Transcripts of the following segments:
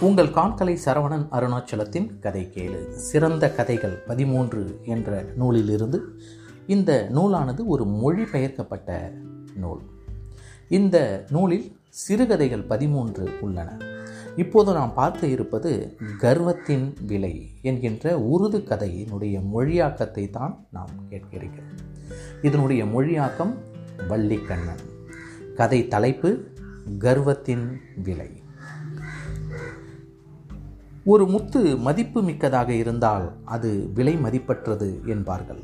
உங்கள் காண்கலை சரவணன் அருணாச்சலத்தின் கதை கேளு. சிறந்த கதைகள் பதிமூன்று என்ற நூலிலிருந்து இந்த நூலானது ஒரு மொழிபெயர்க்கப்பட்ட நூல். இந்த நூலில் சிறுகதைகள் பதிமூன்று உள்ளன. இப்போது நாம் பார்க்க இருப்பது கர்வத்தின் விலை என்கின்ற உருது கதையினுடைய மொழியாக்கத்தை தான் நாம் கேட்க இருக்கிறோம் இதனுடைய மொழியாக்கம் வள்ளிக்கண்ணன். கதை தலைப்பு கர்வத்தின் விலை. ஒரு முத்து மதிப்பு மிக்கதாக இருந்தால் அது விலை மதிப்பற்றது என்பார்கள்.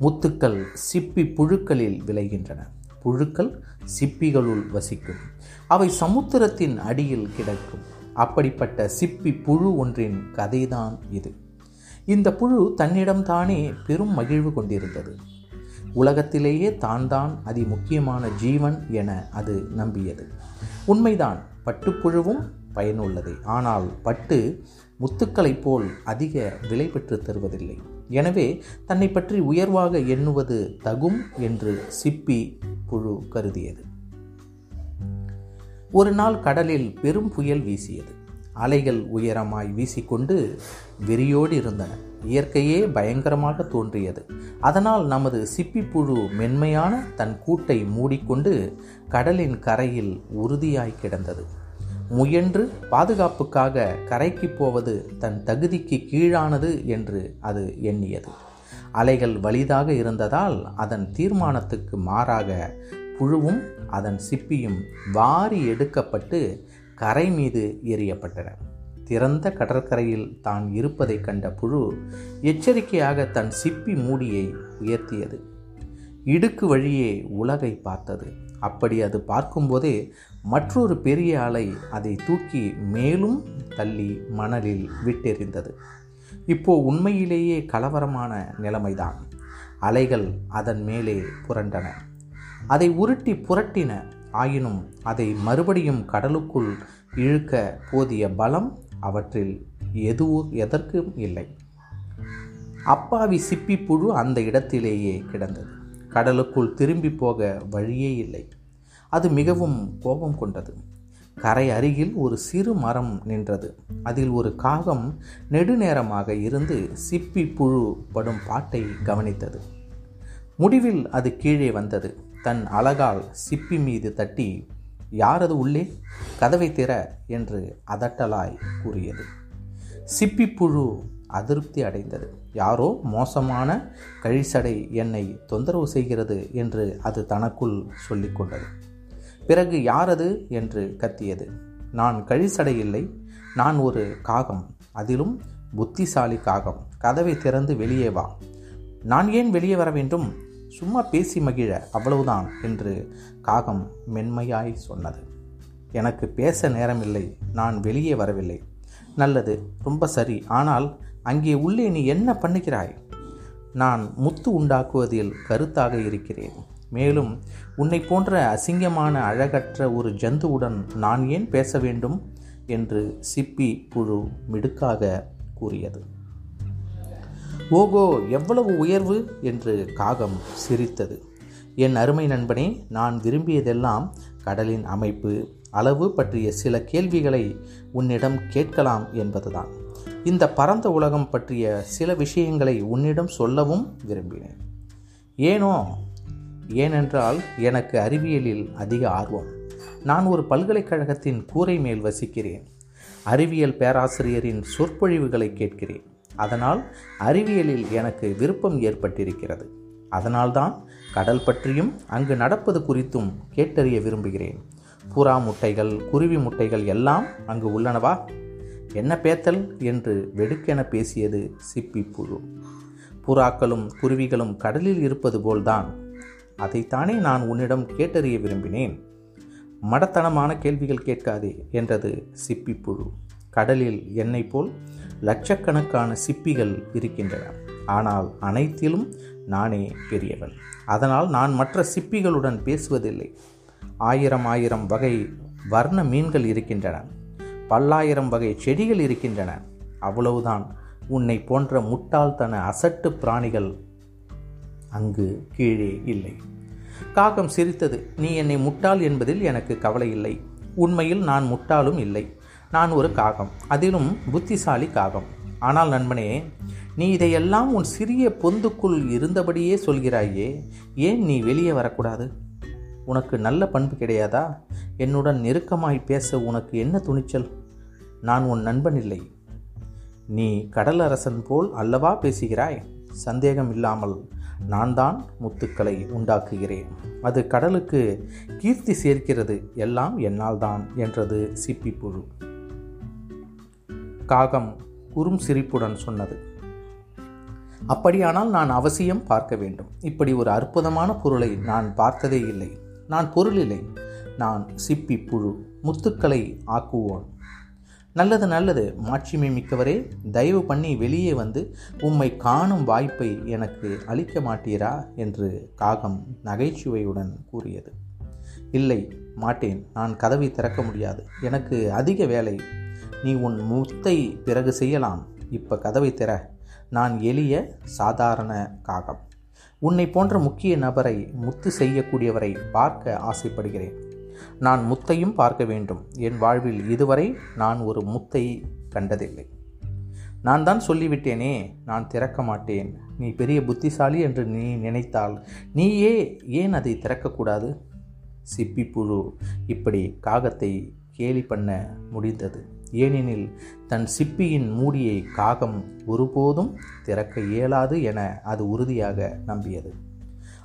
முத்துக்கள் சிப்பி புழுக்களில் விளைகின்றன. புழுக்கள் சிப்பிகளுள் வசிக்கும். அவை சமுத்திரத்தின் அடியில் கிடக்கும். அப்படிப்பட்ட சிப்பி புழு ஒன்றின் கதைதான் இது. இந்த புழு தன்னிடம்தானே பெரும் மகிழ்வு கொண்டிருந்தது. உலகத்திலேயே தான் தான் அதி முக்கியமான ஜீவன் என அது நம்பியது. உண்மைதான் பட்டுப்புழுவும் பயனுள்ளது. ஆனால் பட்டு முத்துக்களைப் போல் அதிக விலை பெற்று தருவதில்லை. எனவே தன்னை பற்றி உயர்வாக எண்ணுவது தகும் என்று சிப்பி புழு கருதியது. ஒரு நாள் கடலில் பெரும் புயல் வீசியது. அலைகள் உயரமாய் வீசிக்கொண்டு வெறியோடு இருந்தன. இயற்கையே பயங்கரமாக தோன்றியது. அதனால் நமது சிப்பிப்புழு மென்மையான தன் கூட்டை மூடிக்கொண்டு கடலின் கரையில் உறுதியாய் கிடந்தது. முயன்று பாதுகாப்புக்காக கரைக்கு போவது தன் தகுதிக்கு கீழானது என்று அது எண்ணியது. அலைகள் வலிதாக இருந்ததால் அதன் தீர்மானத்துக்கு மாறாக புழுவும் அதன் சிப்பியும் வாரி எடுக்கப்பட்டு கரை மீது எறியப்பட்டன. திறந்த கடற்கரையில் தான் இருப்பதை கண்ட புழு எச்சரிக்கையாக தன் சிப்பி மூடியை உயர்த்தியது. இடுக்கு வழியே உலகை பார்த்தது. அப்படி அது பார்க்கும்போதே மற்றொரு பெரிய அலை அதை தூக்கி மேலும் தள்ளி மணலில் விட்டெறிந்தது. இப்போ உண்மையிலேயே கலவரமான நிலைமைதான். அலைகள் அதன் மேலே புரண்டன. அதை உருட்டி புரட்டின. ஆயினும் அதை மறுபடியும் கடலுக்குள் இழுக்க போதிய பலம் அவற்றில் எதுவும் எதற்கும் இல்லை. அப்பாவி சிப்பி புழு அந்த இடத்திலேயே கிடந்தது. கடலுக்குள் திரும்பி போக வழியே இல்லை. அது மிகவும் கோபம் கொண்டது. கரை அருகில் ஒரு சிறு மரம் நின்றது. அதில் ஒரு காகம் நெடுநேரமாக இருந்து சிப்பி புழு படும் பாட்டை கவனித்தது. முடிவில் அது கீழே வந்தது. தன் அழகால் சிப்பி மீது தட்டி யாரது உள்ளே? கதவை திற என்று அதட்டலாய் கூறியது. சிப்பி புழு அதிருப்தி அடைந்தது. யாரோ மோசமான கழிசடை என்னை தொந்தரவு செய்கிறது என்று அது தனக்குள் சொல்லிக்கொண்டது பிறகு யாரது என்று கத்தியது. நான் கழிசடை இல்லை. நான் ஒரு காகம். அதிலும் புத்திசாலி காகம். கதவை திறந்து வெளியே வா. நான் ஏன் வெளியே வர வேண்டும்? சும்மா பேசி மகிழ. அவ்வளவுதான் என்று காகம் மென்மையாய் சொன்னது. எனக்கு பேச நேரமில்லை. நான் வெளியே வரவில்லை. நல்லது. ரொம்ப சரி. ஆனால் அங்கே உள்ளே நீ என்ன பண்ணுகிறாய்? நான் முத்து உண்டாக்குவதில் கருத்தாக இருக்கிறேன். மேலும் உன்னை போன்ற அசிங்கமான அழகற்ற ஒரு ஜந்துவுடன் நான் ஏன் பேச வேண்டும்? என்று சிப்பி புழு மிடுக்காக கூறியது. ஓகோ எவ்வளவு உயர்வு? என்று காகம் சிரித்தது. என் அருமை நண்பனே நான் விரும்பியதெல்லாம் கடலின் அமைப்பு அளவு பற்றிய சில கேள்விகளை உன்னிடம் கேட்கலாம் என்பதுதான். இந்த பரந்த உலகம் பற்றிய சில விஷயங்களை உன்னிடம் சொல்லவும் விரும்பினேன். ஏனோ ஏனென்றால் எனக்கு அறிவியலில் அதிக ஆர்வம். நான் ஒரு பல்கலைக்கழகத்தின் கூரை மேல் வசிக்கிறேன். அறிவியல் பேராசிரியரின் சொற்பொழிவுகளை கேட்கிறேன். அதனால் அறிவியலில் எனக்கு விருப்பம் ஏற்பட்டிருக்கிறது. அதனால்தான் கடல் பற்றியும் அங்கு நடப்பது குறித்தும் கேட்டறிய விரும்புகிறேன். புறா முட்டைகள் குருவி முட்டைகள் எல்லாம் அங்கு உள்ளனவா? என்ன பேத்தல் என்று வெடுக்கென பேசியது சிப்பி புழு. புறாக்களும் குருவிகளும் கடலில் இருப்பது போல்தான். அதைத்தானே நான் உன்னிடம் கேட்டறிய விரும்பினேன். மடத்தனமான கேள்விகள் கேட்காதே என்றது சிப்பி புழு. கடலில் என்னை போல் லட்சக்கணக்கான சிப்பிகள் இருக்கின்றன. ஆனால் அனைத்திலும் நானே பெரியவன். அதனால் நான் மற்ற சிப்பிகளுடன் பேசுவதில்லை. ஆயிரம் ஆயிரம் வகை வர்ண மீன்கள் இருக்கின்றன. பல்லாயிரம் வகை செடிகள் இருக்கின்றன. அவ்வளவுதான். உன்னை போன்ற முட்டாள்தன அசட்டு பிராணிகள் அங்கு கீழே இல்லை. காகம் சிரித்தது. நீ என்னை முட்டாள் என்பதில் எனக்கு கவலை இல்லை. உண்மையில் நான் முட்டாளும் இல்லை. நான் ஒரு காகம். அதிலும் புத்திசாலி காகம். ஆனால் நண்பனே நீ இதையெல்லாம் உன் சிறிய பொந்துக்குள் இருந்தபடியே சொல்கிறாயே. ஏன் நீ வெளியே வரக்கூடாது? உனக்கு நல்ல பண்பு கிடையாதா? என்னுடன் நெருக்கமாய் பேச உனக்கு என்ன துணிச்சல்? நான் உன் நண்பன் இல்லை. நீ கடலரசன் போல் அல்லவா பேசுகிறாய்? சந்தேகம் இல்லாமல் நான் தான் முத்துக்களை உண்டாக்குகிறேன். அது கடலுக்கு கீர்த்தி சேர்க்கிறது எல்லாம் என்னால் தான் என்றது சிப்பி புழு. காகம் குறும் சிரிப்புடன் சொன்னது. அப்படியானால் நான் அவசியம் பார்க்க வேண்டும். இப்படி ஒரு அற்புதமான பொருளை நான் பார்த்ததே இல்லை. நான் பொருளில்லை. நான் சிப்பி புழு முத்துக்களை ஆக்குவோன் நல்லது நல்லது மாட்சிமை மிக்கவரே தயவு பண்ணி வெளியே வந்து உம்மை காணும் வாய்ப்பை எனக்கு அளிக்க மாட்டீரா? என்று காகம் நகைச்சுவையுடன் கூறியது. இல்லை மாட்டேன். நான் கதவை திறக்க முடியாது. எனக்கு அதிக வேலை. நீ உன் முத்தை பிறகு செய்யலாம். இப்ப கதவை திற. நான் எளிய சாதாரண காகம். உன்னை போன்ற முக்கிய நபரை முத்து செய்யக்கூடியவரை பார்க்க ஆசைப்படுகிறேன். நான் முத்தையும் பார்க்க வேண்டும். என் வாழ்வில் இதுவரை நான் ஒரு முத்தை கண்டதில்லை. நான் தான் சொல்லிவிட்டேனே நான் திறக்க மாட்டேன். நீ பெரிய புத்திசாலி என்று நீ நினைத்தால் நீயே ஏன் அதை திறக்கக்கூடாது? சிப்பி புழு இப்படி காகத்தை கேலி பண்ண முடிந்தது. ஏனெனில் தன் சிப்பியின் மூடியை காகம் ஒருபோதும் திறக்க இயலாது என அது உறுதியாக நம்பியது.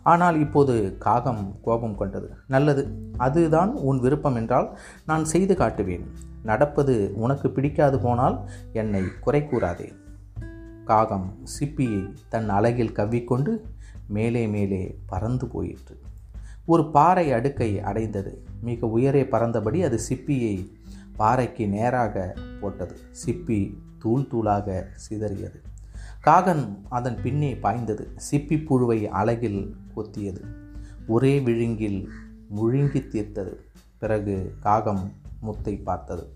ஆனால் இப்போது காகம் கோபம் கொண்டது. நல்லது அதுதான் உன் விருப்பம் என்றால் நான் செய்து காட்டுவேன். நடப்பது உனக்கு பிடிக்காது போனால் என்னை குறை கூறாதே. காகம் சிப்பியை தன் அலகில் கவ்விக்கொண்டு மேலே மேலே பறந்து போயிற்று. ஒரு பாறை அடுக்கை அடைந்தது. மிக உயரே பறந்தபடி அது சிப்பியை பாறைக்கு நேராக போட்டது. சிப்பி தூள் தூளாக சிதறியது. காகன் அதன் பின்னே பாய்ந்தது. சிப்பி புழுவை அழகில் கொத்தியது. ஒரே விழுங்கில் முழுங்கி தீர்த்தது. பிறகு காகம் முத்தை பார்த்தது.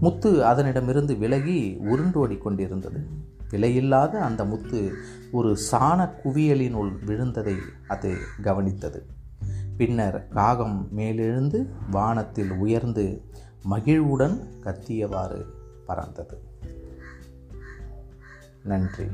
முத்து அதனிடமிருந்து விலகி உருண்டோடி கொண்டிருந்தது விலையில்லாத அந்த முத்து ஒரு சாண குவியலினுள் விழுந்ததை அது கவனித்தது. பின்னர் காகம் மேலெழுந்து வானத்தில் உயர்ந்து மகிழ்வுடன் கத்தியவாறு பறந்தது. நன்றி.